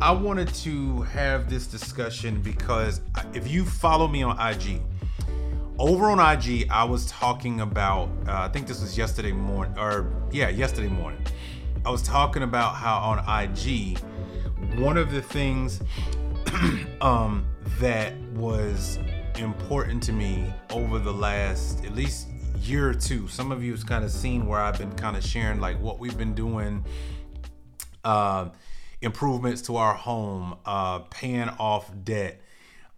I wanted to have this discussion because if you follow me on IG, over on IG, I was talking about, uh, I think this was yesterday morning, or yeah, yesterday morning. I was talking about how on IG, one of the things um, that was important to me over the last at least year or two, some of you have kind of seen where I've been kind of sharing like what we've been doing. Uh, improvements to our home, uh, paying off debt,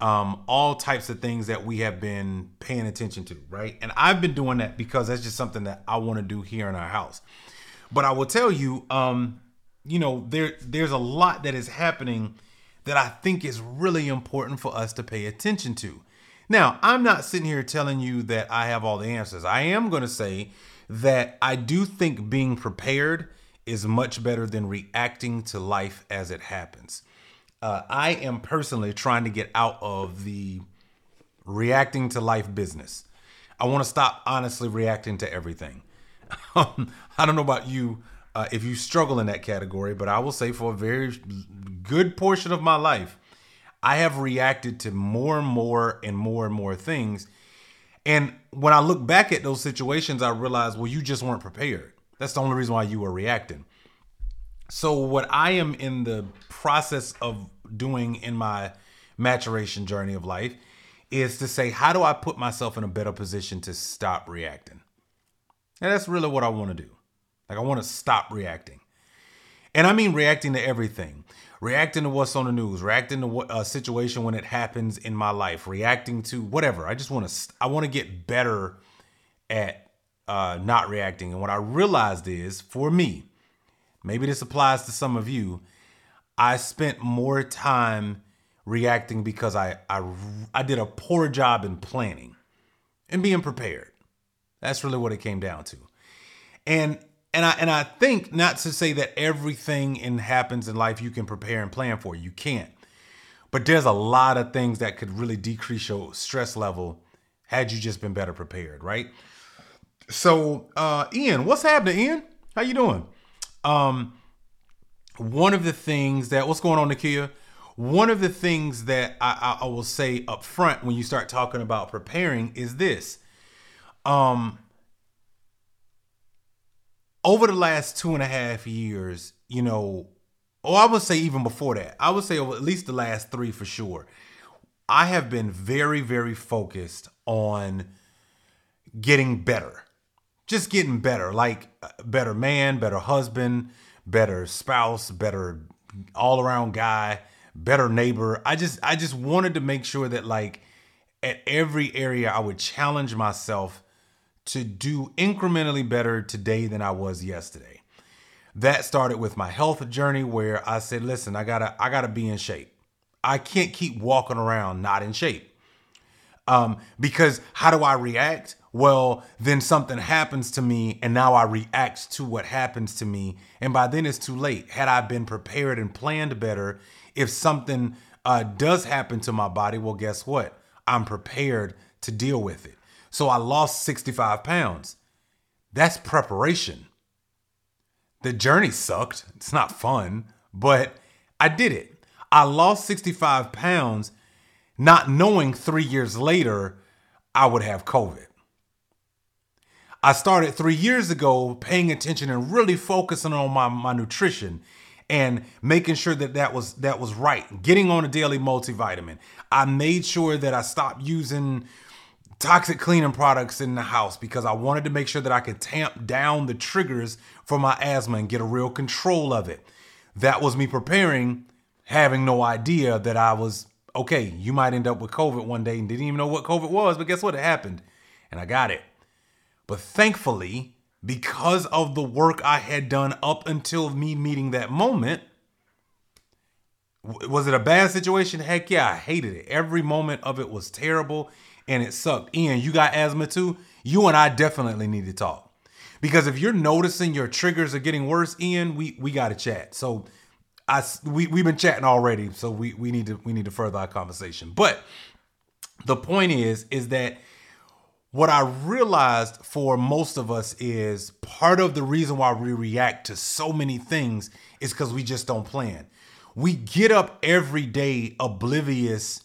um, all types of things that we have been paying attention to, right? And I've been doing that because that's just something that I want to do here in our house. But I will tell you, um, you know, there there's a lot that is happening that I think is really important for us to pay attention to. Now, I'm not sitting here telling you that I have all the answers. I am going to say that I do think being prepared is much better than reacting to life as it happens. Uh, I am personally trying to get out of the reacting to life business. I want to stop honestly reacting to everything. Um, I don't know about you uh, if you struggle in that category, but I will say for a very good portion of my life, I have reacted to more and more and more and more things. And when I look back at those situations, I realize, well, you just weren't prepared. That's the only reason why you were reacting. So, what I am in the process of doing in my maturation journey of life is to say, how do I put myself in a better position to stop reacting? And that's really what I want to do. Like, I want to stop reacting. And I mean reacting to everything, reacting to what's on the news, reacting to what a situation when it happens in my life, reacting to whatever. I just want to, I want to get better at uh, not reacting. And what I realized is for me, maybe this applies to some of you, I spent more time reacting because I, I, I did a poor job in planning and being prepared. That's really what it came down to. And and I and I think not to say that everything in happens in life you can prepare and plan for. You can't. But there's a lot of things that could really decrease your stress level had you just been better prepared, right? So, uh, Ian, what's happening, Ian? How you doing? Um, one of the things that what's going on, Nakia? One of the things that I, I, I will say up front when you start talking about preparing is this. Um, over the last two and a half years, you know, or I would say even before that, I would say over at least the last three for sure. I have been very, very focused on getting better just getting better, like better man, better husband, better spouse, better all around guy, better neighbor. I just I just wanted to make sure that like at every area I would challenge myself to do incrementally better today than I was yesterday. That started with my health journey where I said, listen, I gotta I gotta be in shape. I can't keep walking around not in shape. Um, because how do I react? Well, then something happens to me and now I react to what happens to me. And by then it's too late. Had I been prepared and planned better, if something uh, does happen to my body, well, guess what? I'm prepared to deal with it. So I lost 65 pounds. That's preparation. The journey sucked. It's not fun, but I did it. I lost 65 pounds, not knowing three years later I would have COVID. I started three years ago paying attention and really focusing on my, my nutrition and making sure that that was that was right. Getting on a daily multivitamin. I made sure that I stopped using toxic cleaning products in the house because I wanted to make sure that I could tamp down the triggers for my asthma and get a real control of it. That was me preparing, having no idea that I was okay. You might end up with COVID one day and didn't even know what COVID was, but guess what? It happened and I got it. But thankfully, because of the work I had done up until me meeting that moment, was it a bad situation? Heck yeah, I hated it. Every moment of it was terrible and it sucked. Ian, you got asthma too? You and I definitely need to talk. Because if you're noticing your triggers are getting worse, Ian, we we got to chat. So I we we've been chatting already, so we we need to we need to further our conversation. But the point is is that what I realized for most of us is part of the reason why we react to so many things is because we just don't plan. we get up every day oblivious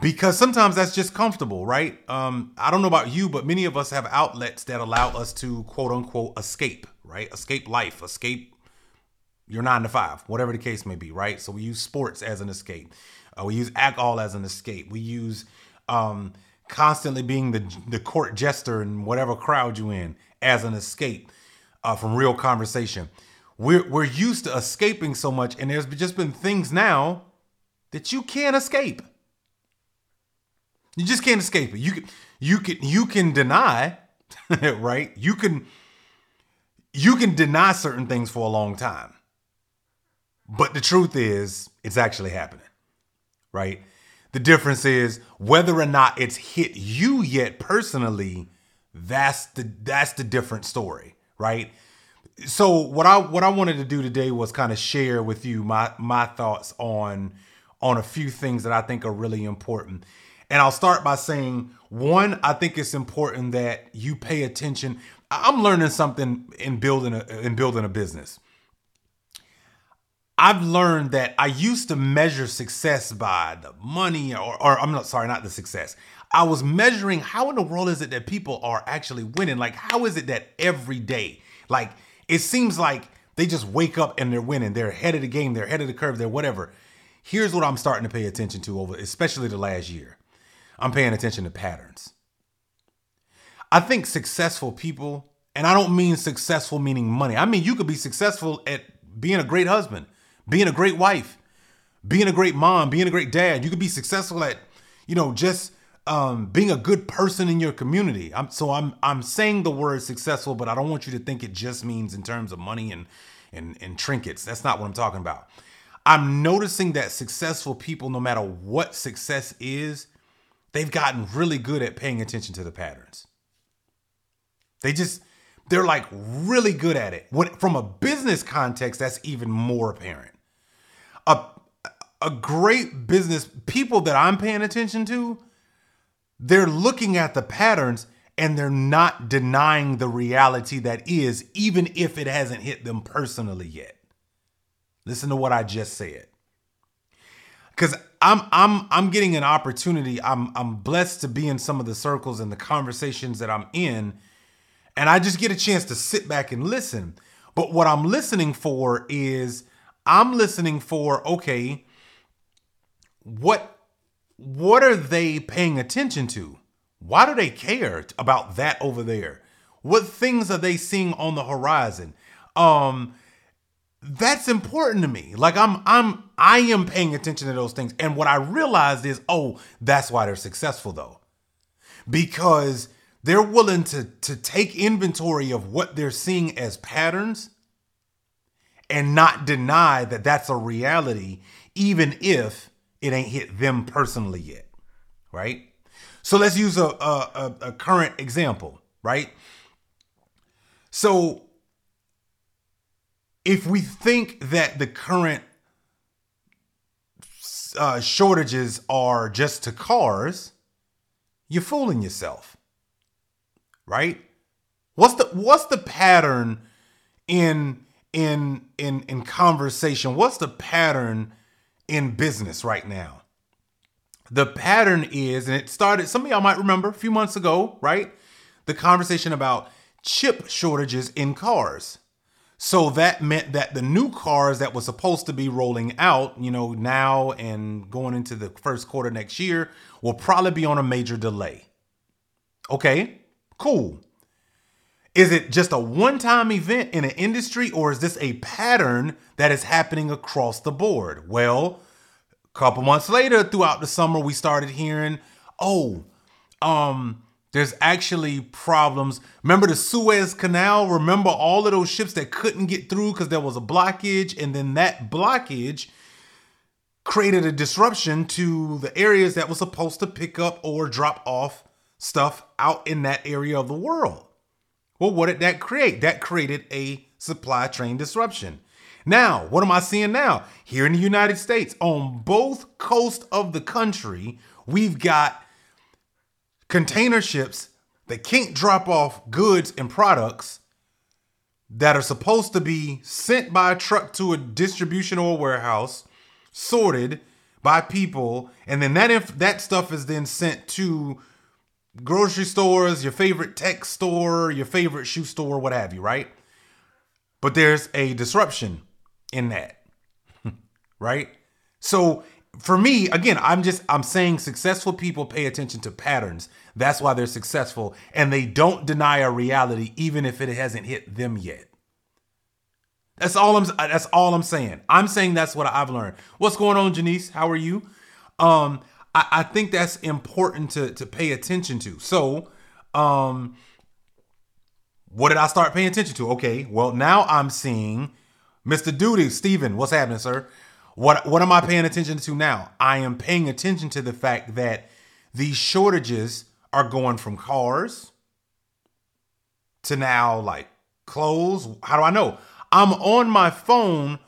because sometimes that's just comfortable, right? Um, I don't know about you, but many of us have outlets that allow us to quote unquote escape, right? Escape life, escape your nine to five, whatever the case may be, right? So we use sports as an escape. Uh, we use alcohol as an escape. We use um, constantly being the the court jester in whatever crowd you in as an escape uh, from real conversation. We're we're used to escaping so much, and there's just been things now that you can't escape. You just can't escape it. You can you can you can deny, right? You can you can deny certain things for a long time. But the truth is, it's actually happening. Right? The difference is whether or not it's hit you yet personally, that's the that's the different story, right? So what I what I wanted to do today was kind of share with you my my thoughts on on a few things that I think are really important. And I'll start by saying one, I think it's important that you pay attention. I'm learning something in building a in building a business. I've learned that I used to measure success by the money or, or I'm not sorry, not the success. I was measuring how in the world is it that people are actually winning? Like how is it that every day, like it seems like they just wake up and they're winning. They're ahead of the game, they're ahead of the curve, they're whatever. Here's what I'm starting to pay attention to over especially the last year. I'm paying attention to patterns. I think successful people, and I don't mean successful meaning money. I mean, you could be successful at being a great husband, being a great wife, being a great mom, being a great dad. You could be successful at, you know, just um, being a good person in your community. I'm, so I'm I'm saying the word successful, but I don't want you to think it just means in terms of money and and and trinkets. That's not what I'm talking about. I'm noticing that successful people, no matter what success is, they've gotten really good at paying attention to the patterns. They just, they're like really good at it. When, from a business context, that's even more apparent. A, a great business, people that I'm paying attention to, they're looking at the patterns and they're not denying the reality that is, even if it hasn't hit them personally yet. Listen to what I just said because I'm I'm I'm getting an opportunity. I'm I'm blessed to be in some of the circles and the conversations that I'm in, and I just get a chance to sit back and listen. But what I'm listening for is I'm listening for okay, what what are they paying attention to? Why do they care about that over there? What things are they seeing on the horizon? Um, that's important to me. Like I'm I'm I am paying attention to those things. And what I realized is, oh, that's why they're successful though. Because they're willing to to take inventory of what they're seeing as patterns and not deny that that's a reality even if it ain't hit them personally yet. Right? So let's use a a, a current example, right? So if we think that the current uh, shortages are just to cars, you're fooling yourself, right? What's the what's the pattern in in in in conversation? What's the pattern in business right now? The pattern is, and it started. Some of y'all might remember a few months ago, right? The conversation about chip shortages in cars so that meant that the new cars that were supposed to be rolling out, you know, now and going into the first quarter next year will probably be on a major delay. Okay, cool. Is it just a one time event in an industry or is this a pattern that is happening across the board? Well, a couple months later throughout the summer, we started hearing, oh, um, there's actually problems. Remember the Suez Canal? Remember all of those ships that couldn't get through because there was a blockage, and then that blockage created a disruption to the areas that were supposed to pick up or drop off stuff out in that area of the world. Well, what did that create? That created a supply chain disruption. Now, what am I seeing now? Here in the United States, on both coasts of the country, we've got container ships that can't drop off goods and products that are supposed to be sent by a truck to a distribution or warehouse sorted by people, and then that that stuff is then sent to grocery stores, your favorite tech store, your favorite shoe store, what have you, right? But there's a disruption in that, right? So for me, again, I'm just I'm saying successful people pay attention to patterns. That's why they're successful, and they don't deny a reality even if it hasn't hit them yet. That's all I'm that's all I'm saying. I'm saying that's what I've learned. What's going on, Janice? How are you? Um, I, I think that's important to to pay attention to. So, um, what did I start paying attention to? Okay, well now I'm seeing Mr. Duty, Steven, what's happening, sir? What what am I paying attention to now? I am paying attention to the fact that these shortages are going from cars to now like clothes. How do I know? I'm on my phone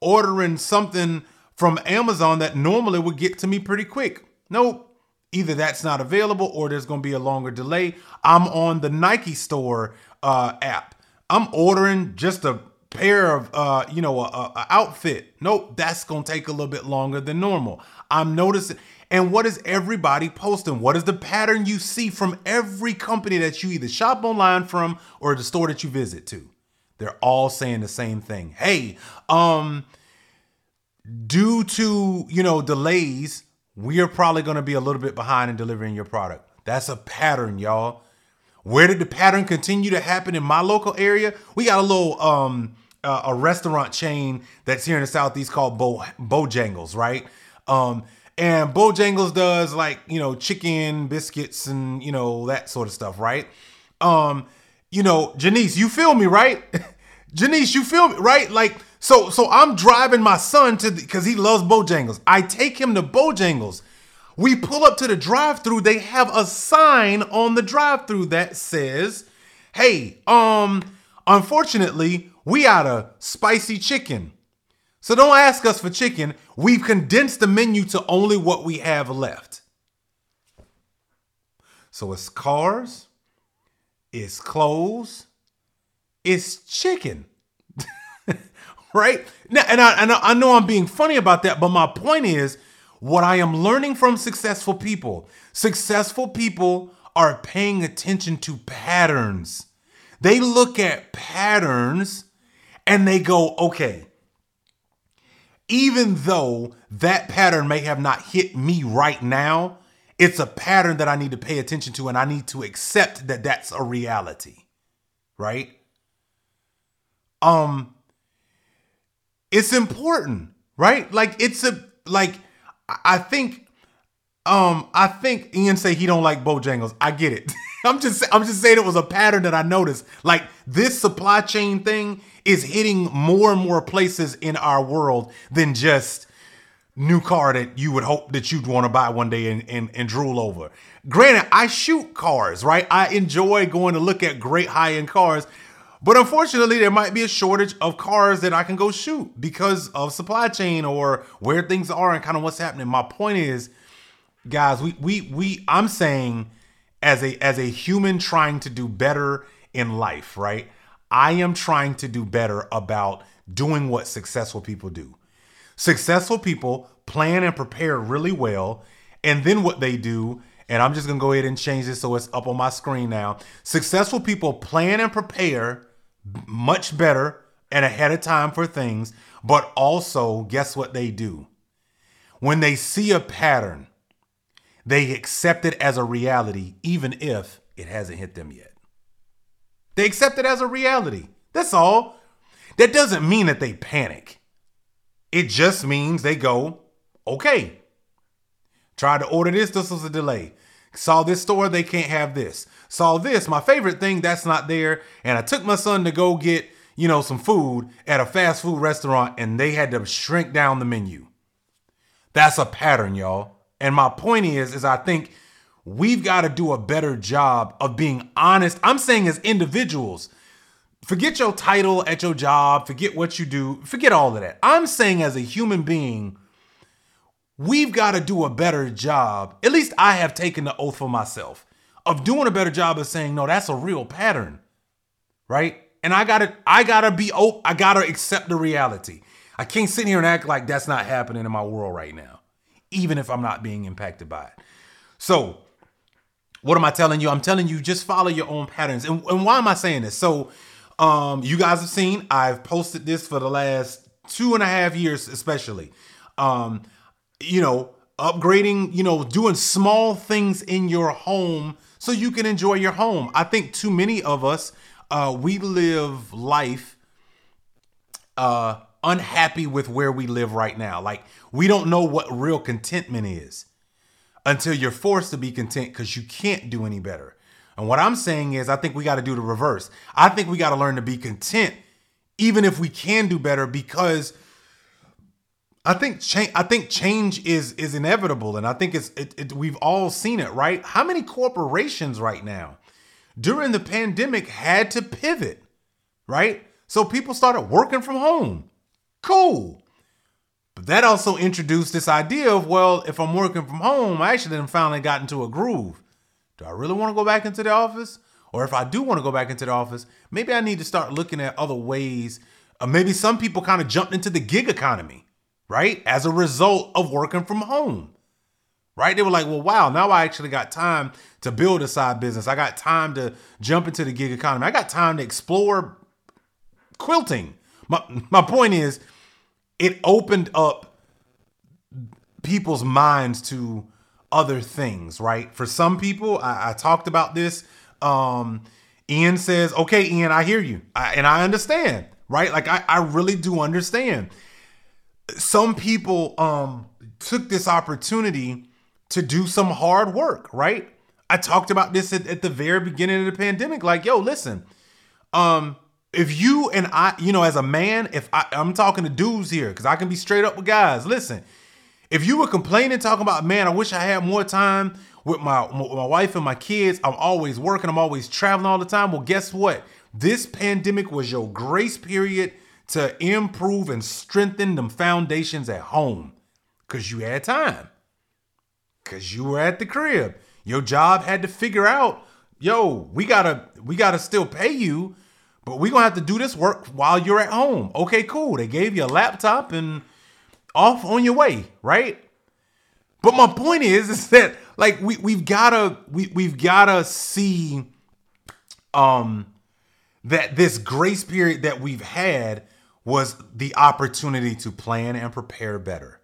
ordering something from Amazon that normally would get to me pretty quick. Nope. Either that's not available or there's going to be a longer delay. I'm on the Nike store uh, app. I'm ordering just a pair of, uh, you know, a, a outfit. Nope, that's going to take a little bit longer than normal. I'm noticing. And what is everybody posting? What is the pattern you see from every company that you either shop online from or the store that you visit to? They're all saying the same thing. Hey, um, due to, you know, delays, we are probably going to be a little bit behind in delivering your product. That's a pattern, y'all. Where did the pattern continue to happen in my local area? We got a little um uh, a restaurant chain that's here in the southeast called Bo Bojangles, right? Um and Bojangles does like, you know, chicken biscuits and, you know, that sort of stuff, right? Um you know, Janice, you feel me, right? Janice, you feel me, right? Like, so so I'm driving my son to because he loves Bojangles. I take him to Bojangles. We pull up to the drive-through. They have a sign on the drive-through that says, "Hey, um, unfortunately, we out of spicy chicken. So don't ask us for chicken. We've condensed the menu to only what we have left." So it's cars, it's clothes, it's chicken. Right? Now, and I, and I know I'm being funny about that, but my point is what I am learning from successful people. Successful people are paying attention to patterns. They look at patterns and they go, okay, even though that pattern may have not hit me right now, it's a pattern that I need to pay attention to and I need to accept that that's a reality. Right? Um it's important, right? Like it's a like I think um I think Ian say he don't like Bojangles. I get it. I'm just I'm just saying it was a pattern that I noticed. Like this supply chain thing is hitting more and more places in our world than just new car that you would hope that you'd want to buy one day and, and, and drool over. Granted, I shoot cars, right? I enjoy going to look at great high-end cars, but unfortunately, there might be a shortage of cars that I can go shoot because of supply chain or where things are and kind of what's happening. My point is, guys, we we we I'm saying as a as a human trying to do better in life, right? I am trying to do better about doing what successful people do. Successful people plan and prepare really well, and then what they do and I'm just gonna go ahead and change this so it's up on my screen now. Successful people plan and prepare much better and ahead of time for things, but also, guess what they do? When they see a pattern, they accept it as a reality, even if it hasn't hit them yet. They accept it as a reality. That's all. That doesn't mean that they panic. It just means they go, okay, tried to order this, this was a delay. Saw this store, they can't have this. Saw this, my favorite thing, that's not there. And I took my son to go get, you know, some food at a fast food restaurant and they had to shrink down the menu. That's a pattern, y'all. And my point is, is I think we've got to do a better job of being honest. I'm saying as individuals, forget your title at your job, forget what you do, forget all of that. I'm saying as a human being, we've got to do a better job. At least I have taken the oath for myself of doing a better job of saying, no, that's a real pattern. Right. And I gotta, I gotta be open. I gotta accept the reality. I can't sit here and act like that's not happening in my world right now, even if I'm not being impacted by it. So, what am I telling you? I'm telling you just follow your own patterns. And, and why am I saying this? So, um, you guys have seen I've posted this for the last two and a half years, especially. Um, you know, upgrading, you know, doing small things in your home so you can enjoy your home. I think too many of us, uh, we live life uh, unhappy with where we live right now. Like we don't know what real contentment is until you're forced to be content because you can't do any better. And what I'm saying is, I think we got to do the reverse. I think we got to learn to be content, even if we can do better, because I think change. I think change is is inevitable, and I think it's it, it, we've all seen it, right? How many corporations right now during the pandemic had to pivot, right? So people started working from home. Cool. But that also introduced this idea of, well, if I'm working from home, I actually then finally got into a groove. Do I really want to go back into the office? Or if I do want to go back into the office, maybe I need to start looking at other ways. Uh, maybe some people kind of jumped into the gig economy, right? As a result of working from home, right? They were like, well, wow, now I actually got time to build a side business. I got time to jump into the gig economy. I got time to explore quilting. My my point is, it opened up people's minds to other things, right? For some people, I, I talked about this. Um, Ian says, "Okay, Ian, I hear you, I, and I understand." Right? Like I, I really do understand. Some people um took this opportunity to do some hard work, right? I talked about this at, at the very beginning of the pandemic. Like, yo, listen, um, if you and I, you know, as a man, if I, I'm talking to dudes here, because I can be straight up with guys. Listen, if you were complaining, talking about, man, I wish I had more time with my with my wife and my kids. I'm always working. I'm always traveling all the time. Well, guess what? This pandemic was your grace period to improve and strengthen them foundations at home, cause you had time, cause you were at the crib. Your job had to figure out, yo, we gotta we gotta still pay you but we're gonna have to do this work while you're at home. Okay, cool. They gave you a laptop and off on your way, right? But my point is, is that like we we've gotta we we've gotta see um that this grace period that we've had was the opportunity to plan and prepare better.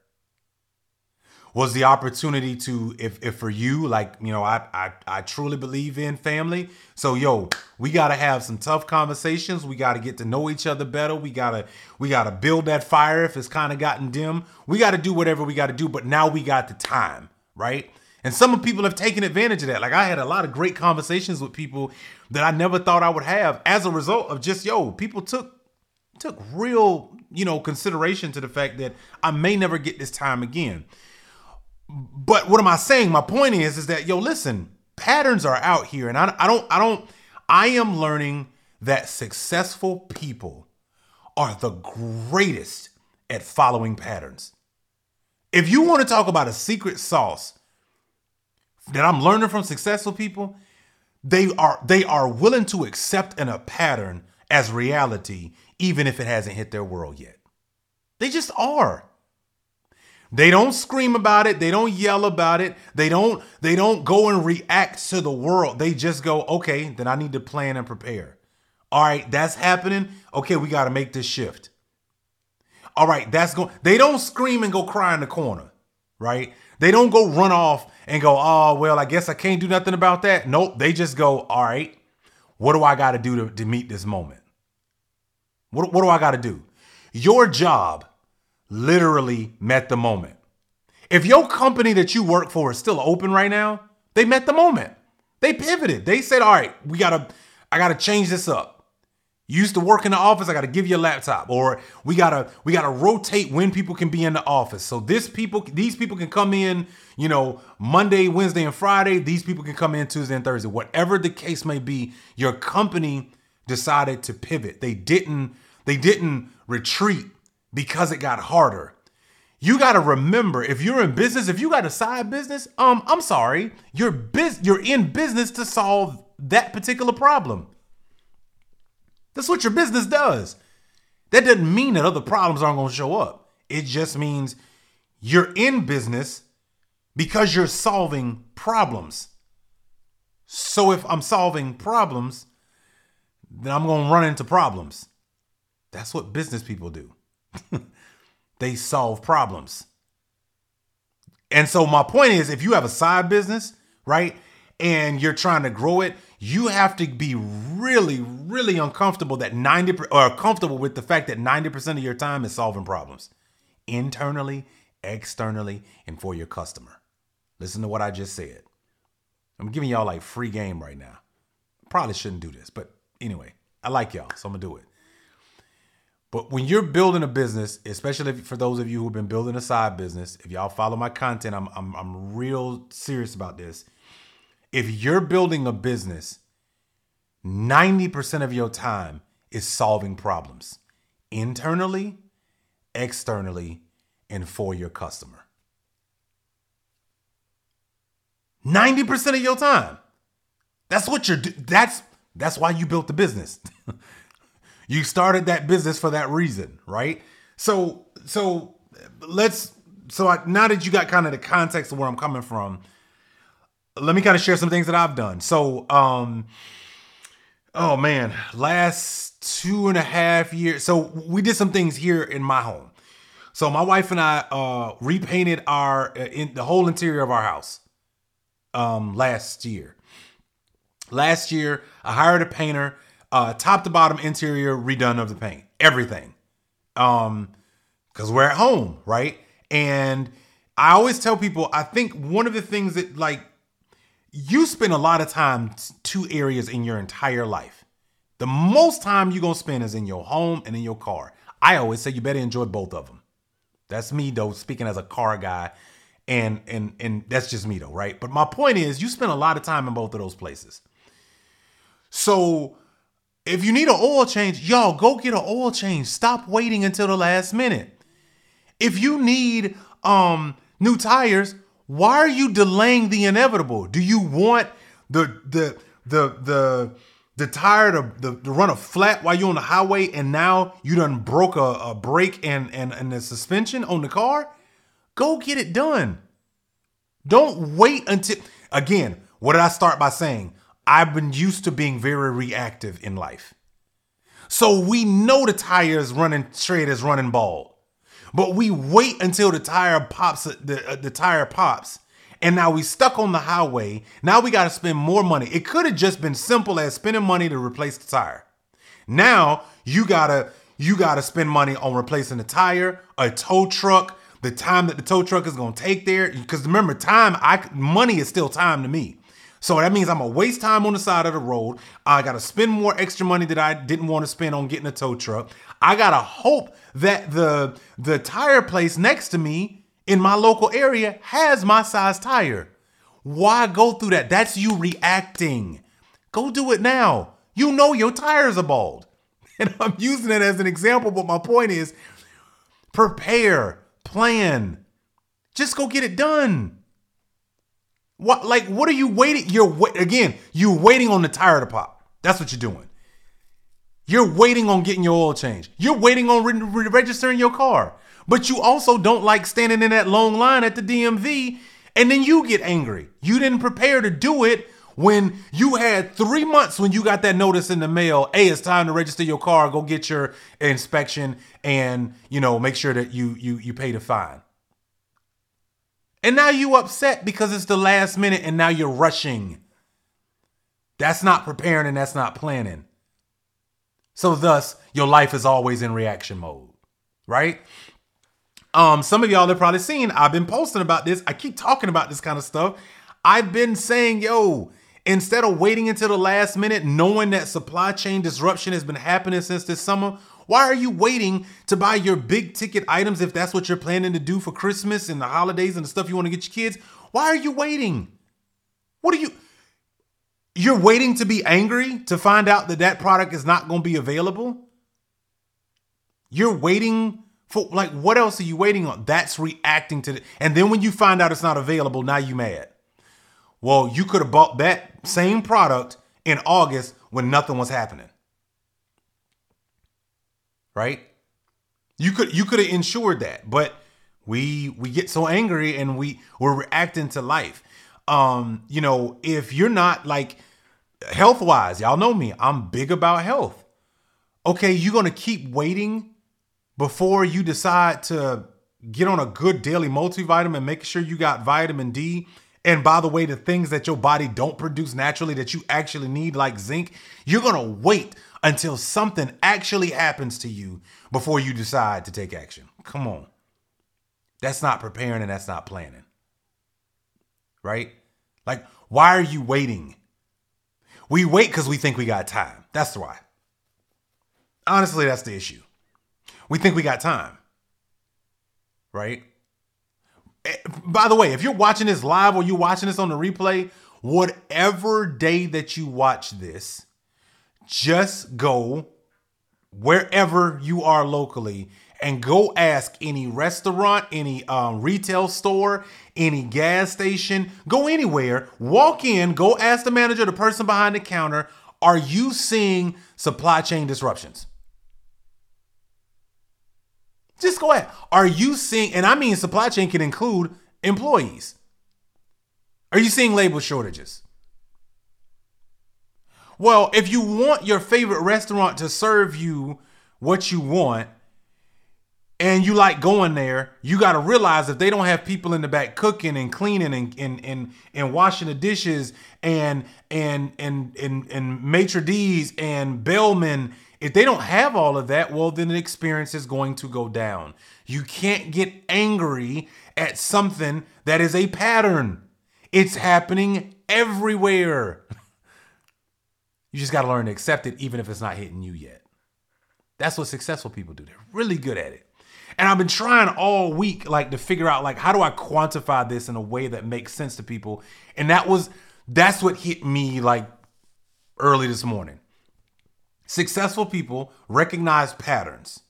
Was the opportunity to if if for you like you know I I, I truly believe in family. So yo we got to have some tough conversations. We got to get to know each other better. We got to we got to build that fire if it's kind of gotten dim. We got to do whatever we got to do but now we got the time right? And some of people have taken advantage of that. Like I had a lot of great conversations with people that I never thought I would have as a result of just yo people took took real you know consideration to the fact that I may never get this time again but what am I saying? My point is, is that yo, listen, patterns are out here, and I, I don't, I don't, I am learning that successful people are the greatest at following patterns. If you want to talk about a secret sauce that I'm learning from successful people, they are they are willing to accept in a pattern as reality, even if it hasn't hit their world yet. They just are. They don't scream about it, they don't yell about it. They don't they don't go and react to the world. They just go, "Okay, then I need to plan and prepare." All right, that's happening. Okay, we got to make this shift. All right, that's going They don't scream and go cry in the corner, right? They don't go run off and go, "Oh, well, I guess I can't do nothing about that." Nope, they just go, "All right, what do I got to do to meet this moment? What, what do I got to do?" Your job literally met the moment. If your company that you work for is still open right now, they met the moment. They pivoted. They said, "All right, we gotta, I gotta change this up. You used to work in the office. I gotta give you a laptop, or we gotta, we gotta rotate when people can be in the office. So this people, these people can come in, you know, Monday, Wednesday, and Friday. These people can come in Tuesday and Thursday. Whatever the case may be, your company decided to pivot. They didn't, they didn't retreat because it got harder. You got to remember if you're in business, if you got a side business, um I'm sorry, you're biz- you're in business to solve that particular problem. That's what your business does. That doesn't mean that other problems aren't going to show up. It just means you're in business because you're solving problems. So if I'm solving problems, then I'm going to run into problems. That's what business people do. they solve problems. And so my point is if you have a side business, right? And you're trying to grow it, you have to be really really uncomfortable that 90 or comfortable with the fact that 90% of your time is solving problems internally, externally, and for your customer. Listen to what I just said. I'm giving y'all like free game right now. Probably shouldn't do this, but anyway, I like y'all, so I'm gonna do it. But when you're building a business, especially for those of you who've been building a side business, if y'all follow my content, I'm, I'm, I'm real serious about this. If you're building a business, 90% of your time is solving problems internally, externally, and for your customer. 90% of your time. That's what you're that's that's why you built the business. You started that business for that reason, right? So so let's so I, now that you got kind of the context of where I'm coming from, let me kind of share some things that I've done. So um oh man, last two and a half years. So we did some things here in my home. So my wife and I uh repainted our uh, in the whole interior of our house um last year. Last year, I hired a painter uh, top to bottom interior redone of the paint, everything. Um, because we're at home, right? And I always tell people, I think one of the things that like you spend a lot of time two areas in your entire life. The most time you're gonna spend is in your home and in your car. I always say you better enjoy both of them. That's me though, speaking as a car guy, and and and that's just me though, right? But my point is, you spend a lot of time in both of those places. So if you need an oil change, y'all go get an oil change. Stop waiting until the last minute. If you need um new tires, why are you delaying the inevitable? Do you want the the the the the tire to, the, to run a flat while you're on the highway and now you done broke a, a brake and, and and the suspension on the car? Go get it done. Don't wait until again, what did I start by saying? I've been used to being very reactive in life. So we know the tire is running straight is running bald. But we wait until the tire pops the, uh, the tire pops. And now we stuck on the highway. Now we got to spend more money. It could have just been simple as spending money to replace the tire. Now you got to you got to spend money on replacing the tire, a tow truck, the time that the tow truck is going to take there because remember time I money is still time to me. So that means I'm gonna waste time on the side of the road. I gotta spend more extra money that I didn't want to spend on getting a tow truck. I gotta hope that the the tire place next to me in my local area has my size tire. Why go through that? That's you reacting. Go do it now. You know your tires are bald. And I'm using it as an example, but my point is prepare, plan. Just go get it done. What like what are you waiting? You're wait again. You're waiting on the tire to pop. That's what you're doing. You're waiting on getting your oil change. You're waiting on re- re- registering your car. But you also don't like standing in that long line at the DMV and then you get angry. You didn't prepare to do it when you had three months when you got that notice in the mail. Hey, it's time to register your car. Go get your inspection and you know make sure that you you you pay the fine. And now you upset because it's the last minute and now you're rushing. That's not preparing and that's not planning. So thus, your life is always in reaction mode, right? Um, some of y'all have probably seen I've been posting about this. I keep talking about this kind of stuff. I've been saying, yo, instead of waiting until the last minute, knowing that supply chain disruption has been happening since this summer, why are you waiting to buy your big ticket items if that's what you're planning to do for Christmas and the holidays and the stuff you want to get your kids? Why are you waiting? What are you? You're waiting to be angry to find out that that product is not going to be available? You're waiting for, like, what else are you waiting on? That's reacting to it. And then when you find out it's not available, now you mad. Well, you could have bought that same product in August when nothing was happening right? You could you could have ensured that, but we we get so angry and we we're reacting to life. Um, you know, if you're not like health wise, y'all know me, I'm big about health. Okay, you're gonna keep waiting before you decide to get on a good daily multivitamin, make sure you got vitamin D. And by the way, the things that your body don't produce naturally that you actually need, like zinc, you're gonna wait until something actually happens to you before you decide to take action. Come on. That's not preparing and that's not planning. Right? Like, why are you waiting? We wait because we think we got time. That's why. Honestly, that's the issue. We think we got time. Right? By the way, if you're watching this live or you're watching this on the replay, whatever day that you watch this, just go wherever you are locally and go ask any restaurant, any um, retail store, any gas station, go anywhere, walk in, go ask the manager, the person behind the counter, are you seeing supply chain disruptions? Just go ahead. Are you seeing, and I mean supply chain can include employees. Are you seeing labor shortages? Well, if you want your favorite restaurant to serve you what you want, and you like going there, you got to realize if they don't have people in the back cooking and cleaning and and and, and washing the dishes and and and and and maitre d's and bellmen, if they don't have all of that, well then the experience is going to go down. You can't get angry at something that is a pattern. It's happening everywhere. You just got to learn to accept it even if it's not hitting you yet. That's what successful people do. They're really good at it. And I've been trying all week like to figure out like how do I quantify this in a way that makes sense to people. And that was that's what hit me like early this morning. Successful people recognize patterns.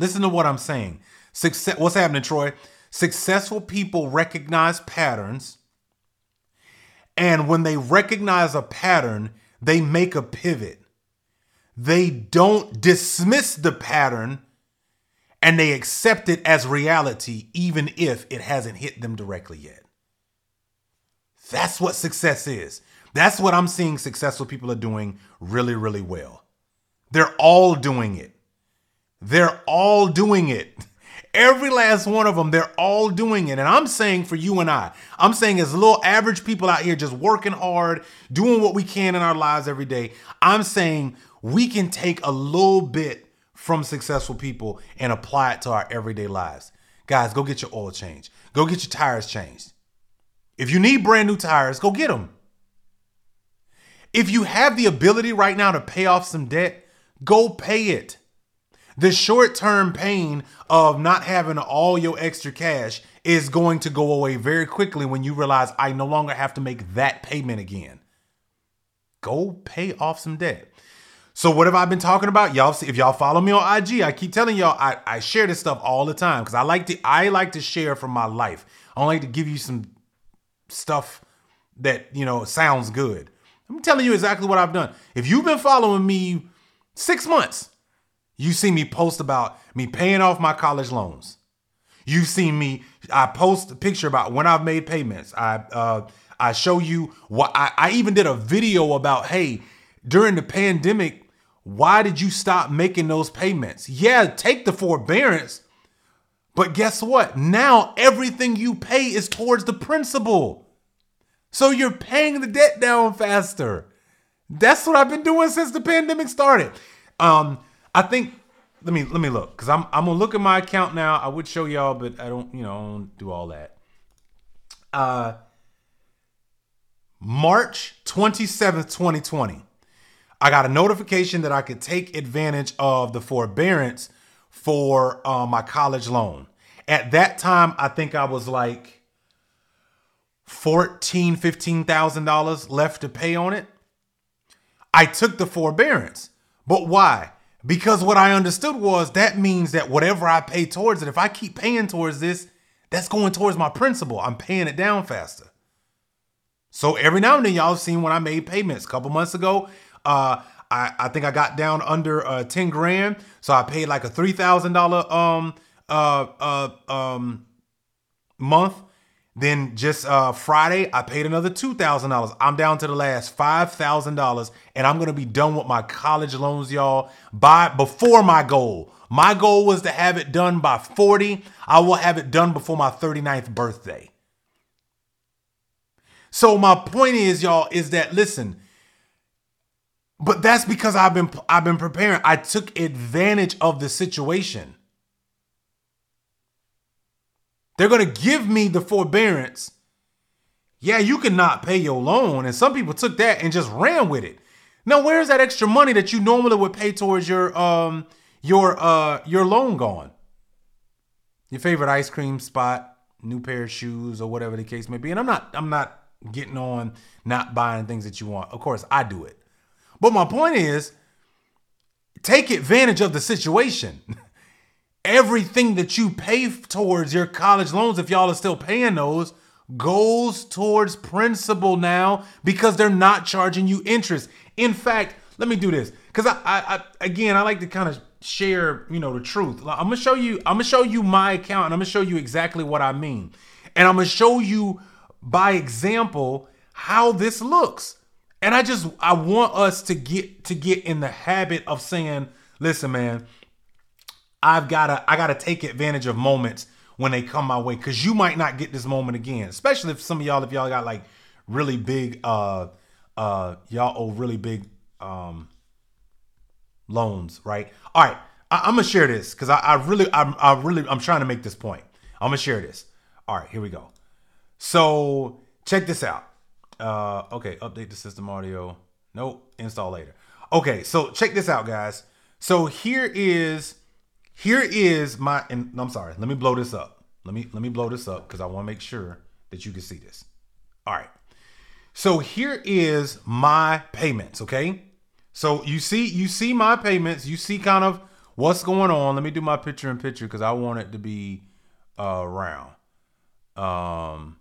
Listen to what I'm saying. Success what's happening, Troy? Successful people recognize patterns. And when they recognize a pattern, they make a pivot. They don't dismiss the pattern and they accept it as reality, even if it hasn't hit them directly yet. That's what success is. That's what I'm seeing successful people are doing really, really well. They're all doing it. They're all doing it. Every last one of them, they're all doing it. And I'm saying for you and I, I'm saying as little average people out here just working hard, doing what we can in our lives every day, I'm saying we can take a little bit from successful people and apply it to our everyday lives. Guys, go get your oil changed. Go get your tires changed. If you need brand new tires, go get them. If you have the ability right now to pay off some debt, go pay it. The short term pain of not having all your extra cash is going to go away very quickly when you realize I no longer have to make that payment again. Go pay off some debt. So what have I been talking about? Y'all see if y'all follow me on IG, I keep telling y'all I, I share this stuff all the time because I like to I like to share from my life. I like to give you some stuff that you know sounds good. I'm telling you exactly what I've done. If you've been following me six months, you see me post about me paying off my college loans. You've seen me. I post a picture about when I've made payments. I uh, I show you what I, I even did a video about. Hey, during the pandemic, why did you stop making those payments? Yeah, take the forbearance, but guess what? Now everything you pay is towards the principal. So you're paying the debt down faster. That's what I've been doing since the pandemic started. Um, I think let me let me look because I'm I'm gonna look at my account now. I would show y'all, but I don't you know I don't do all that. Uh, March 27th, 2020. I got a notification that I could take advantage of the forbearance for uh, my college loan. At that time, I think I was like fourteen, fifteen thousand dollars left to pay on it. I took the forbearance, but why? Because what I understood was that means that whatever I pay towards it, if I keep paying towards this, that's going towards my principal. I'm paying it down faster. So every now and then, y'all have seen when I made payments a couple months ago. Uh, I, I think I got down under uh, 10 grand. So I paid like a $3,000 um uh uh um month. Then just uh Friday, I paid another $2,000. I'm down to the last $5,000 and I'm going to be done with my college loans, y'all, by before my goal. My goal was to have it done by 40. I will have it done before my 39th birthday. So my point is, y'all, is that listen, but that's because I've been I've been preparing. I took advantage of the situation. They're going to give me the forbearance. Yeah, you cannot pay your loan. And some people took that and just ran with it. Now, where's that extra money that you normally would pay towards your um your uh your loan gone? Your favorite ice cream spot, new pair of shoes, or whatever the case may be. And I'm not I'm not getting on not buying things that you want. Of course, I do it. But my point is take advantage of the situation. Everything that you pay towards your college loans, if y'all are still paying those, goes towards principal now because they're not charging you interest. In fact, let me do this because I, I, I, again, I like to kind of share, you know, the truth. I'm gonna show you, I'm gonna show you my account, and I'm gonna show you exactly what I mean, and I'm gonna show you by example how this looks. And I just I want us to get to get in the habit of saying, listen, man, I've gotta I gotta take advantage of moments when they come my way because you might not get this moment again. Especially if some of y'all, if y'all got like really big uh uh y'all owe really big um loans, right? All right, I, am gonna share this because I, I really I'm I really I'm trying to make this point. I'm gonna share this. All right, here we go. So check this out. Uh, okay, update the system audio. Nope, install later. Okay, so check this out, guys. So here is here is my and I'm sorry, let me blow this up. Let me let me blow this up because I want to make sure that you can see this. All right. So here is my payments, okay? So you see you see my payments, you see kind of what's going on. Let me do my picture in picture because I want it to be uh round. Um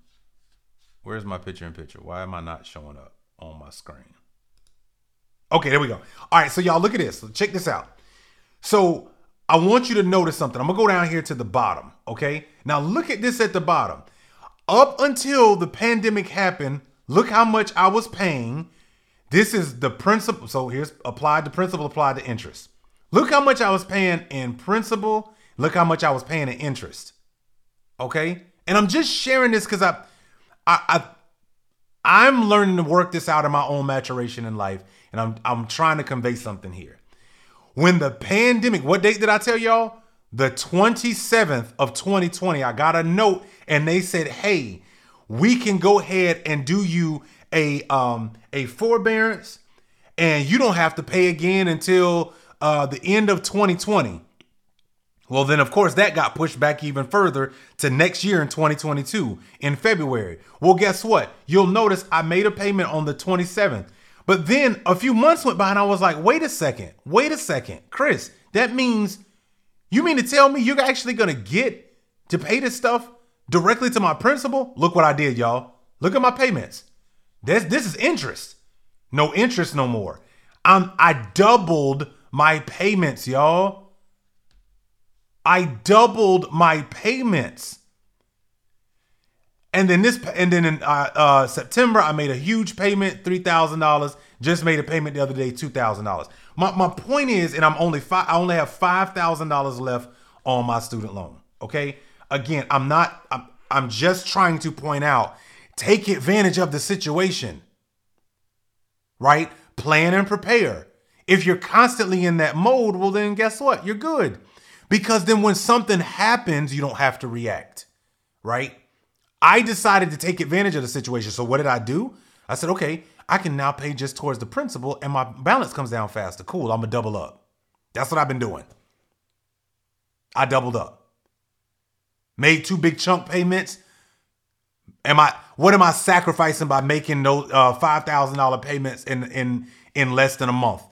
Where's my picture in picture? Why am I not showing up on my screen? Okay, there we go. All right, so y'all look at this. Check this out. So I want you to notice something. I'm gonna go down here to the bottom. Okay. Now look at this at the bottom. Up until the pandemic happened, look how much I was paying. This is the principal. So here's applied to principal, applied to interest. Look how much I was paying in principal. Look how much I was paying in interest. Okay. And I'm just sharing this because I I, I I'm learning to work this out in my own maturation in life, and I'm I'm trying to convey something here. When the pandemic, what date did I tell y'all? The 27th of 2020. I got a note, and they said, "Hey, we can go ahead and do you a um a forbearance, and you don't have to pay again until uh, the end of 2020." Well, then, of course, that got pushed back even further to next year in 2022 in February. Well, guess what? You'll notice I made a payment on the 27th. But then a few months went by and I was like, wait a second, wait a second. Chris, that means you mean to tell me you're actually to get to pay this stuff directly to my principal? Look what I did, y'all. Look at my payments. This, this is interest. No interest no more. I'm, I doubled my payments, y'all. I doubled my payments. And then this, and then in uh, uh, September, I made a huge payment, three thousand dollars. Just made a payment the other day, two thousand dollars. My my point is, and I'm only five. I only have five thousand dollars left on my student loan. Okay. Again, I'm not. I'm, I'm just trying to point out. Take advantage of the situation. Right. Plan and prepare. If you're constantly in that mode, well, then guess what? You're good. Because then when something happens, you don't have to react, right? I decided to take advantage of the situation. So what did I do? I said, okay, I can now pay just towards the principal and my balance comes down faster. Cool, I'm gonna double up. That's what I've been doing. I doubled up. Made two big chunk payments. Am I what am I sacrificing by making those uh, five thousand dollar payments in in in less than a month?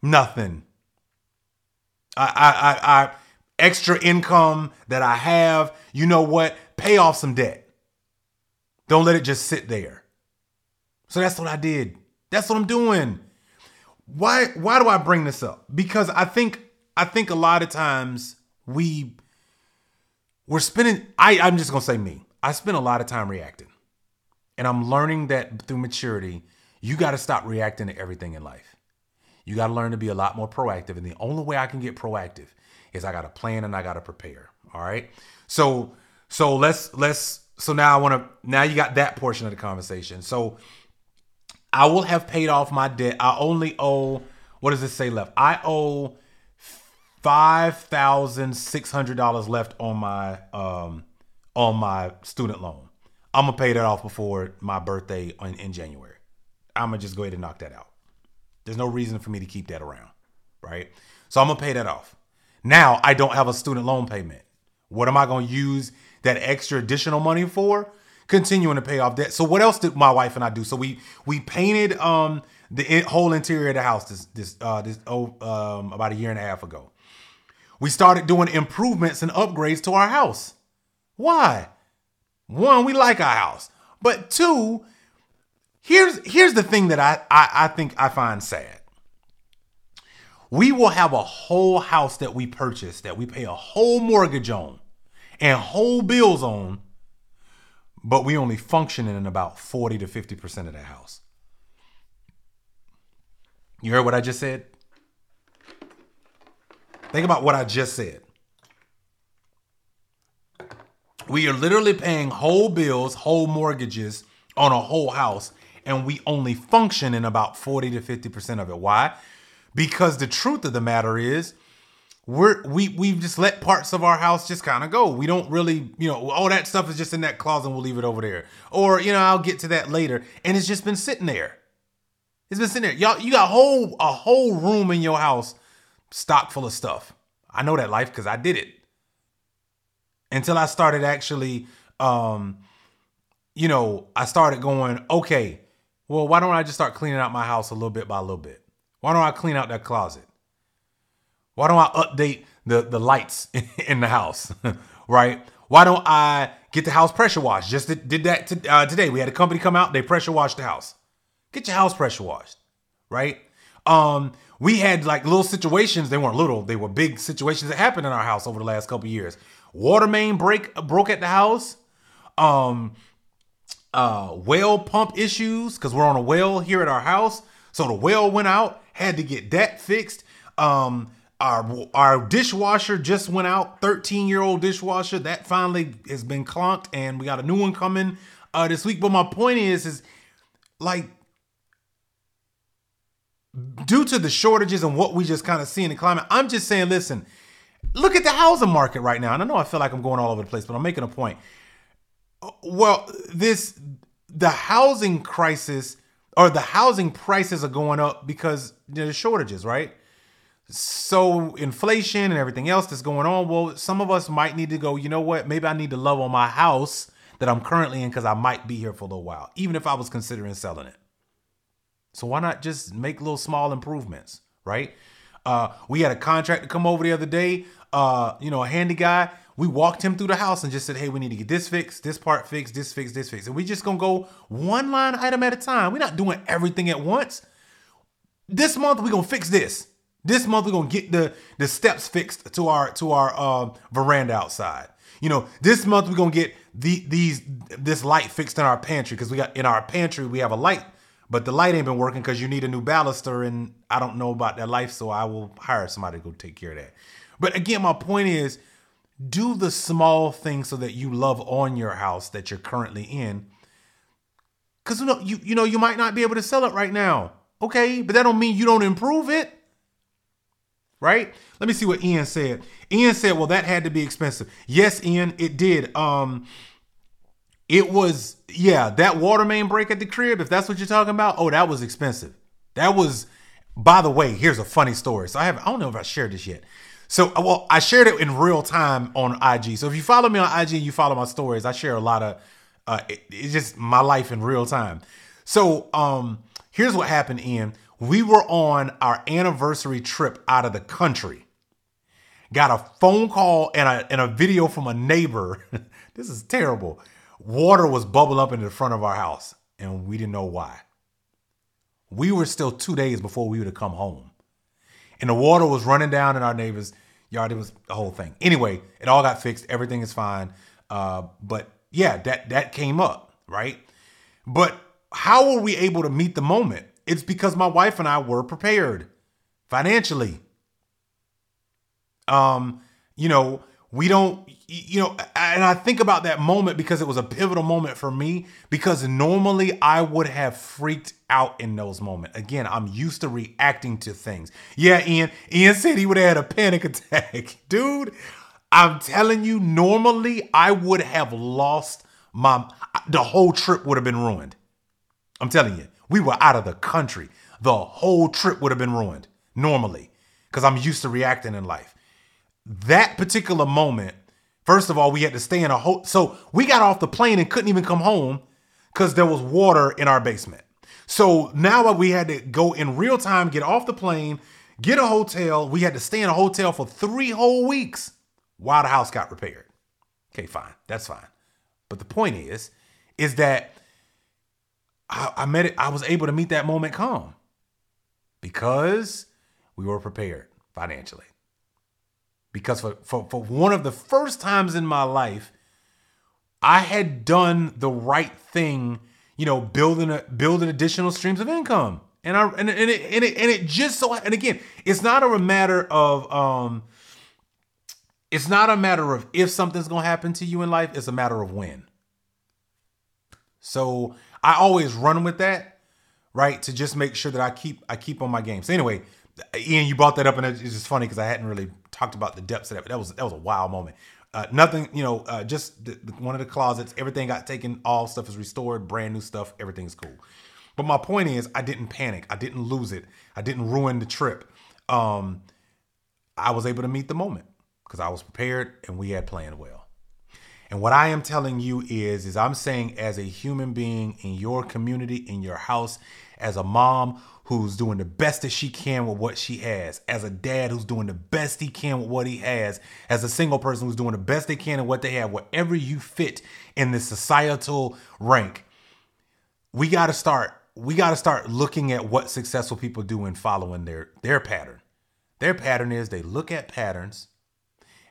Nothing. I I I, I extra income that I have, you know what? Pay off some debt. Don't let it just sit there. So that's what I did. That's what I'm doing. why why do I bring this up? Because I think I think a lot of times we we're spending I I'm just going to say me. I spend a lot of time reacting. And I'm learning that through maturity, you got to stop reacting to everything in life. You got to learn to be a lot more proactive. And the only way I can get proactive is I got to plan and I got to prepare. All right. So, so let's, let's, so now I want to, now you got that portion of the conversation. So I will have paid off my debt. I only owe, what does it say left? I owe $5,600 left on my, um, on my student loan. I'm gonna pay that off before my birthday in, in January. I'm gonna just go ahead and knock that out. There's no reason for me to keep that around, right? So I'm gonna pay that off. Now I don't have a student loan payment. What am I gonna use that extra additional money for? Continuing to pay off debt. So what else did my wife and I do? So we we painted um the whole interior of the house this this uh this oh um about a year and a half ago. We started doing improvements and upgrades to our house. Why? One, we like our house. But two, here's here's the thing that I, I, I think I find sad. We will have a whole house that we purchase that we pay a whole mortgage on and whole bills on, but we only functioning in about 40 to 50% of that house. You heard what I just said? Think about what I just said. We are literally paying whole bills, whole mortgages on a whole house, and we only function in about 40 to 50% of it. Why? Because the truth of the matter is, we're we we've just let parts of our house just kind of go. We don't really, you know, all that stuff is just in that closet and we'll leave it over there. Or, you know, I'll get to that later. And it's just been sitting there. It's been sitting there. Y'all, you got a whole a whole room in your house stocked full of stuff. I know that life because I did it until I started actually, um, you know, I started going, okay, well, why don't I just start cleaning out my house a little bit by a little bit? Why don't I clean out that closet? Why don't I update the, the lights in the house, right? Why don't I get the house pressure washed? Just did, that to, uh, today. We had a company come out, they pressure washed the house. Get your house pressure washed, right? Um, we had like little situations. They weren't little; they were big situations that happened in our house over the last couple years water main break broke at the house. Um, uh, well pump issues because we're on a well here at our house. So the well went out, had to get that fixed. Um, our our dishwasher just went out, 13 year old dishwasher that finally has been clunked, and we got a new one coming uh, this week. But my point is, is like due to the shortages and what we just kind of see in the climate, I'm just saying, listen, Look at the housing market right now. And I know I feel like I'm going all over the place, but I'm making a point. Well, this the housing crisis or the housing prices are going up because there's shortages, right? So inflation and everything else that's going on. Well, some of us might need to go, you know what? Maybe I need to love on my house that I'm currently in because I might be here for a little while, even if I was considering selling it. So why not just make little small improvements, right? Uh, we had a contractor come over the other day uh, you know, a handy guy. We walked him through the house and just said, hey, we need to get this fixed, this part fixed, this fixed, this fixed. And we just gonna go one line item at a time. We're not doing everything at once. This month we're gonna fix this. This month we're gonna get the the steps fixed to our to our uh, veranda outside. You know, this month we're gonna get the these this light fixed in our pantry because we got in our pantry we have a light, but the light ain't been working because you need a new baluster and I don't know about that life, so I will hire somebody to go take care of that. But again, my point is do the small things so that you love on your house that you're currently in. Cause you know, you, you know, you might not be able to sell it right now. Okay, but that don't mean you don't improve it. Right? Let me see what Ian said. Ian said, well, that had to be expensive. Yes, Ian, it did. Um, it was, yeah, that water main break at the crib, if that's what you're talking about, oh, that was expensive. That was, by the way, here's a funny story. So I have I don't know if I shared this yet. So, well, I shared it in real time on IG. So if you follow me on IG and you follow my stories, I share a lot of, uh, it, it's just my life in real time. So, um, here's what happened, Ian. We were on our anniversary trip out of the country. Got a phone call and a, and a video from a neighbor. this is terrible. Water was bubbling up in the front of our house, and we didn't know why. We were still two days before we would have come home. And the water was running down in our neighbor's yard. It was the whole thing. Anyway, it all got fixed. Everything is fine. Uh, but yeah, that that came up, right? But how were we able to meet the moment? It's because my wife and I were prepared financially. Um, you know, we don't you know and i think about that moment because it was a pivotal moment for me because normally i would have freaked out in those moments. Again i'm used to reacting to things. Yeah ian ian said he would have had a panic attack. Dude i'm telling you normally i would have lost my the whole trip would have been ruined. I'm telling you we were out of the country the whole trip would have been ruined normally because i'm used to reacting in life that particular moment, first of all, we had to stay in a hotel. So we got off the plane and couldn't even come home because there was water in our basement. So now we had to go in real time, get off the plane, get a hotel. We had to stay in a hotel for three whole weeks while the house got repaired. Okay, fine. That's fine. But the point is, is that I, I met it, I was able to meet that moment calm because we were prepared financially because for, for, for one of the first times in my life, I had done the right thing, you know, building a, building additional streams of income. And I and, and it and it and it just so and again, it's not a matter of um it's not a matter of if something's gonna happen to you in life, it's a matter of when. So I always run with that, right? To just make sure that I keep I keep on my game. So anyway, Ian, you brought that up, and it's just funny because I hadn't really talked about the depths of that. But that was that was a wild moment. Uh, nothing, you know, uh, just the, the, one of the closets. Everything got taken. All stuff is restored. Brand new stuff. Everything's cool. But my point is, I didn't panic. I didn't lose it. I didn't ruin the trip. Um, I was able to meet the moment because I was prepared and we had planned well. And what I am telling you is, is I'm saying as a human being in your community, in your house, as a mom who's doing the best that she can with what she has, as a dad who's doing the best he can with what he has, as a single person who's doing the best they can in what they have, wherever you fit in this societal rank, we got to start we got to start looking at what successful people do and following their their pattern. Their pattern is they look at patterns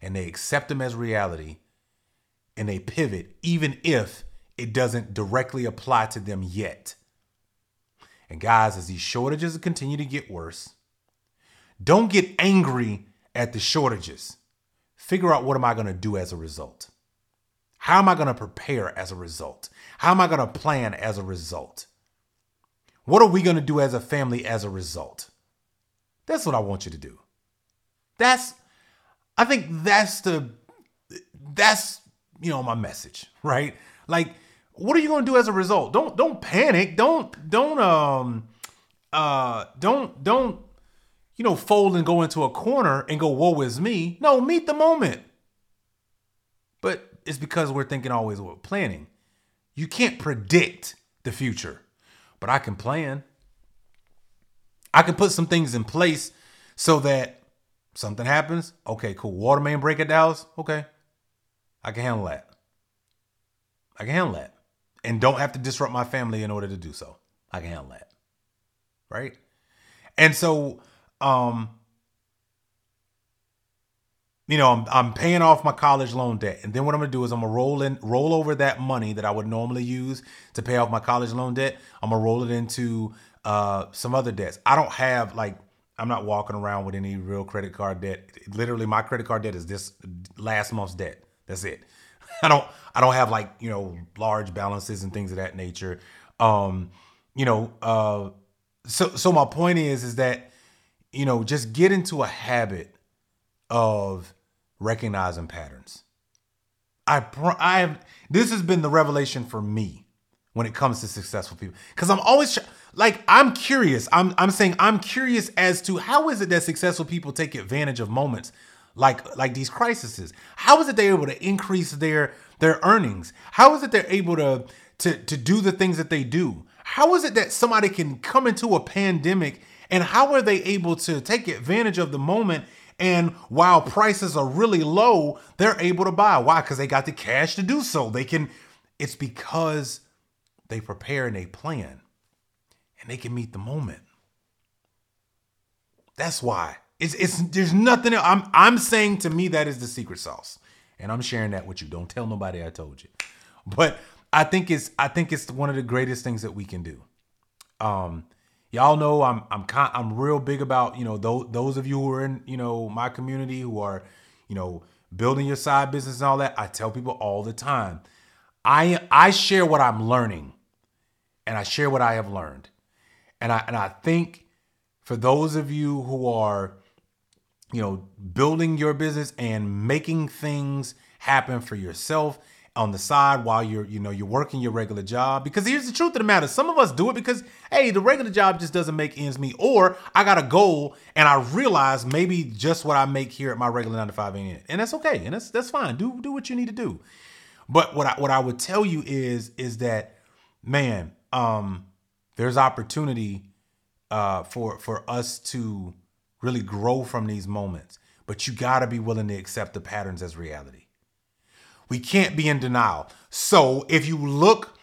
and they accept them as reality and they pivot even if it doesn't directly apply to them yet. And guys, as these shortages continue to get worse, don't get angry at the shortages. Figure out what am I going to do as a result? How am I going to prepare as a result? How am I going to plan as a result? What are we going to do as a family as a result? That's what I want you to do. That's I think that's the that's you know my message, right? Like what are you to do as a result? Don't don't panic. Don't don't um uh don't don't you know fold and go into a corner and go woe is me. No, meet the moment. But it's because we're thinking always we're planning. You can't predict the future, but I can plan. I can put some things in place so that something happens. Okay, cool. Water main break at Dallas. Okay, I can handle that. I can handle that and don't have to disrupt my family in order to do so. I can handle that. Right? And so um you know, I'm, I'm paying off my college loan debt. And then what I'm gonna do is I'm gonna roll in roll over that money that I would normally use to pay off my college loan debt. I'm gonna roll it into uh some other debts. I don't have like I'm not walking around with any real credit card debt. Literally, my credit card debt is this last month's debt. That's it. I don't I don't have like, you know, large balances and things of that nature. Um, you know, uh so so my point is is that you know, just get into a habit of recognizing patterns. I I have this has been the revelation for me when it comes to successful people cuz I'm always like I'm curious. I'm I'm saying I'm curious as to how is it that successful people take advantage of moments like like these crises? How is it they're able to increase their their earnings? How is it they're able to to to do the things that they do? How is it that somebody can come into a pandemic and how are they able to take advantage of the moment and while prices are really low, they're able to buy. Why? Because they got the cash to do so. They can, it's because they prepare and they plan. and they can meet the moment. That's why. It's it's there's nothing else. I'm I'm saying to me that is the secret sauce. And I'm sharing that with you. Don't tell nobody I told you. But I think it's I think it's one of the greatest things that we can do. Um y'all know I'm I'm con- I'm real big about, you know, those those of you who are in, you know, my community who are, you know, building your side business and all that. I tell people all the time. I I share what I'm learning and I share what I have learned. And I and I think for those of you who are you know, building your business and making things happen for yourself on the side while you're, you know, you're working your regular job. Because here's the truth of the matter. Some of us do it because, hey, the regular job just doesn't make ends meet. Or I got a goal and I realize maybe just what I make here at my regular nine to five ain't it. And that's okay. And that's that's fine. Do do what you need to do. But what I what I would tell you is, is that, man, um, there's opportunity uh for for us to really grow from these moments. But you got to be willing to accept the patterns as reality. We can't be in denial. So if you look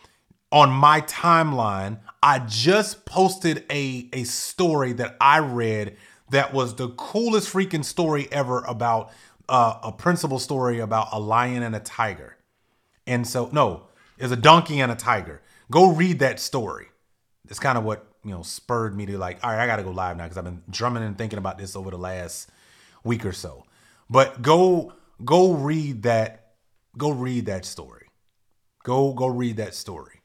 on my timeline, I just posted a, a story that I read that was the coolest freaking story ever about uh, a principal story about a lion and a tiger. And so, no, it's a donkey and a tiger. Go read that story. It's kind of what you know spurred me to like all right i gotta go live now because i've been drumming and thinking about this over the last week or so. But go go read that go read that story. Go go read that story.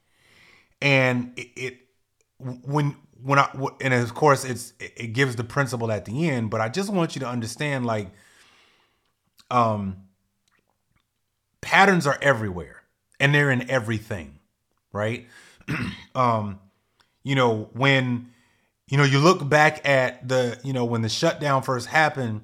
And it, it when when i and of course it's it gives the principle at the end but i just want you to understand like um patterns are everywhere and they're in everything right? Um you know, when you know, you look back at the, you know, when the shutdown first happened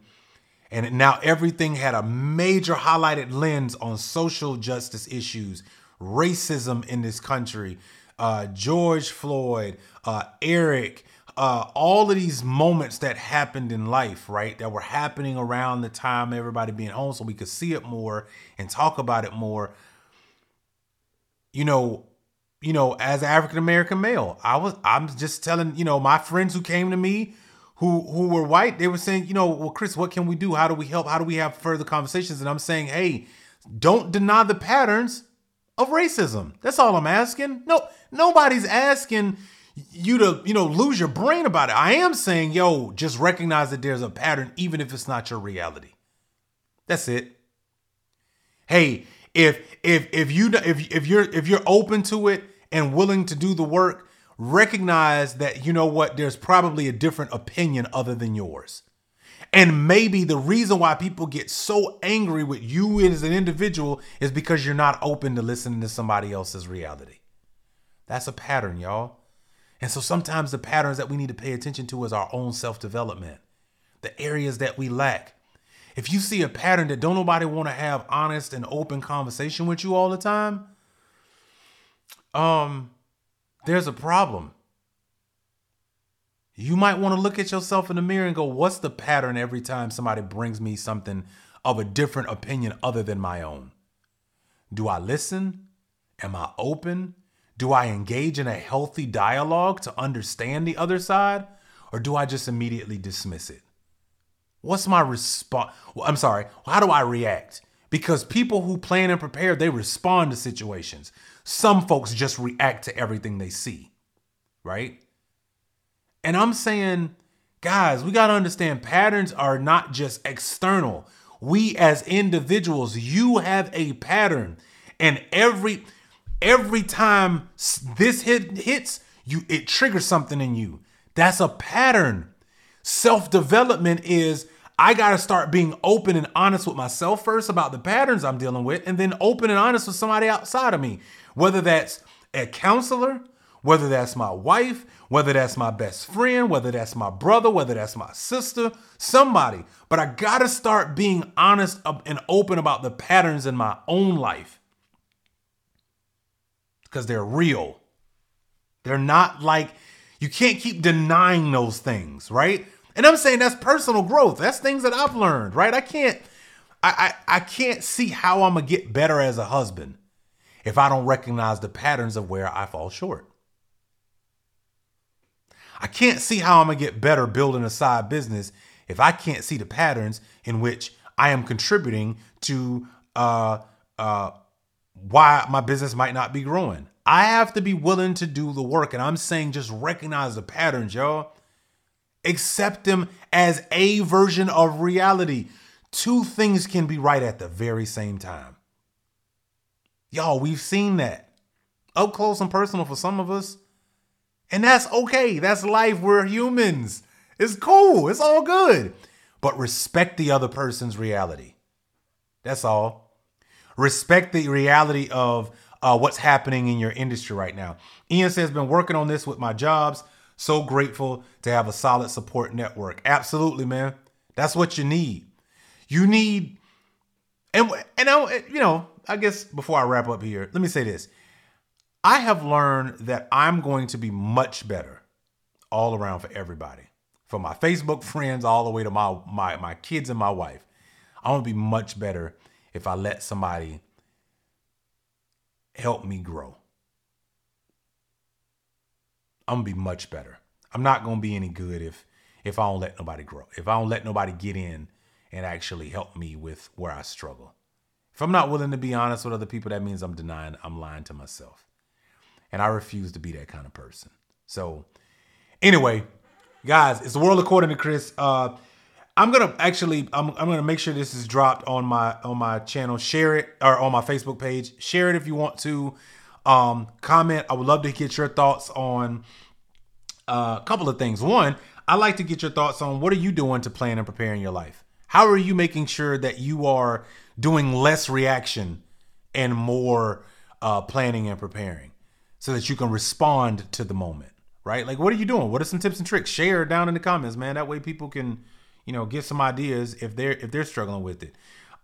and now everything had a major highlighted lens on social justice issues, racism in this country, uh, George Floyd, uh, Eric, uh, all of these moments that happened in life, right, that were happening around the time everybody being home so we could see it more and talk about it more. You know, you know, as African American male, I was I'm just telling, you know, my friends who came to me who who were white, they were saying, you know, well, Chris, what can we do? How do we help? How do we have further conversations? And I'm saying, hey, don't deny the patterns of racism. That's all I'm asking. No, nobody's asking you to, you know, lose your brain about it. I am saying, yo, just recognize that there's a pattern, even if it's not your reality. That's it. Hey, if if if you if if you're if you're open to it and willing to do the work, recognize that, you know what, there's probably a different opinion other than yours. And maybe the reason why people get so angry with you as an individual is because you're not open to listening to somebody else's reality. That's a pattern, y'all. And so sometimes the patterns that we need to pay attention to is our own self development, the areas that we lack. If you see a pattern that don't nobody want to have honest and open conversation with you all the time, um, there's a problem. You might want to look at yourself in the mirror and go, what's the pattern every time somebody brings me something of a different opinion other than my own? Do I listen? Am I open? Do I engage in a healthy dialogue to understand the other side? Or do I just immediately dismiss it? What's my response? Well, I'm sorry, how do I react? Because people who plan and prepare, they respond to situations. Some folks just react to everything they see, right? And I'm saying, guys, we got to understand patterns are not just external. We as individuals, you have a pattern. And every every time this hit hits, you it triggers something in you. That's a pattern. Self-development is I got to start being open and honest with myself first about the patterns I'm dealing with, and then open and honest with somebody outside of me. Whether that's a counselor, whether that's my wife, whether that's my best friend, whether that's my brother, whether that's my sister, somebody. But I got to start being honest and open about the patterns in my own life because they're real. They're not like, you can't keep denying those things, right? And I'm saying that's personal growth. That's things that I've learned, right? I can't I I, I can't see how I'm gonna get better as a husband if I don't recognize the patterns of where I fall short. I can't see how I'm gonna get better building a side business if I can't see the patterns in which I am contributing to uh, uh, why my business might not be growing. I have to be willing to do the work. And I'm saying just recognize the patterns, y'all. Accept them as a version of reality. Two things can be right at the very same time. Y'all, we've seen that up close and personal for some of us. And that's okay. That's life. We're humans. It's cool. It's all good. But respect the other person's reality. That's all. Respect the reality of uh, what's happening in your industry right now. Ian says, been working on this with my jobs. So grateful to have a solid support network. Absolutely, man. That's what you need. You need, and and I, you know, I guess before I wrap up here, let me say this. I have learned that I'm going to be much better all around for everybody, from my Facebook friends all the way to my my my kids and my wife. I'm gonna be much better if I let somebody help me grow. I'm gonna be much better. I'm not gonna be any good if if I don't let nobody grow. If I don't let nobody get in and actually help me with where I struggle. If I'm not willing to be honest with other people, that means I'm denying, I'm lying to myself. And I refuse to be that kind of person. So anyway, guys, it's the world according to Chris. Uh I'm gonna actually I'm, I'm gonna make sure this is dropped on my on my channel. Share it or on my Facebook page. Share it if you want to. Um, comment. I would love to get your thoughts on uh, a couple of things. One, I like to get your thoughts on what are you doing to plan and prepare in your life. How are you making sure that you are doing less reaction and more uh, planning and preparing, so that you can respond to the moment, right? Like, what are you doing? What are some tips and tricks? Share down in the comments, man. That way people can you know, get some ideas if they're if they're struggling with it.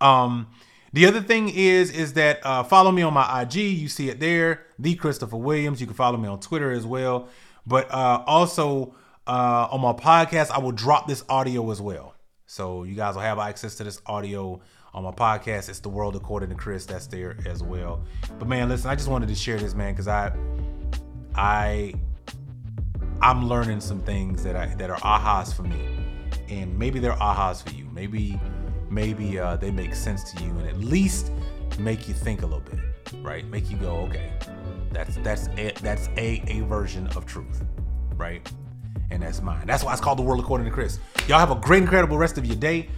Um, the other thing is is that uh, follow me on my IG. You see it there, the Christopher Williams. You can follow me on Twitter as well. But uh, also uh, on my podcast, I will drop this audio as well. So you guys will have access to this audio on my podcast. It's the world according to Chris. That's there as well. But man, listen, I just wanted to share this, man, because I I I'm learning some things that I that are ahas for me and maybe they're ahas for you. Maybe maybe uh, they make sense to you and at least make you think a little bit, right? Make you go, okay, that's that's a, that's a a version of truth, right? And that's mine. That's why it's called the world according to Chris. Y'all have a great, incredible rest of your day.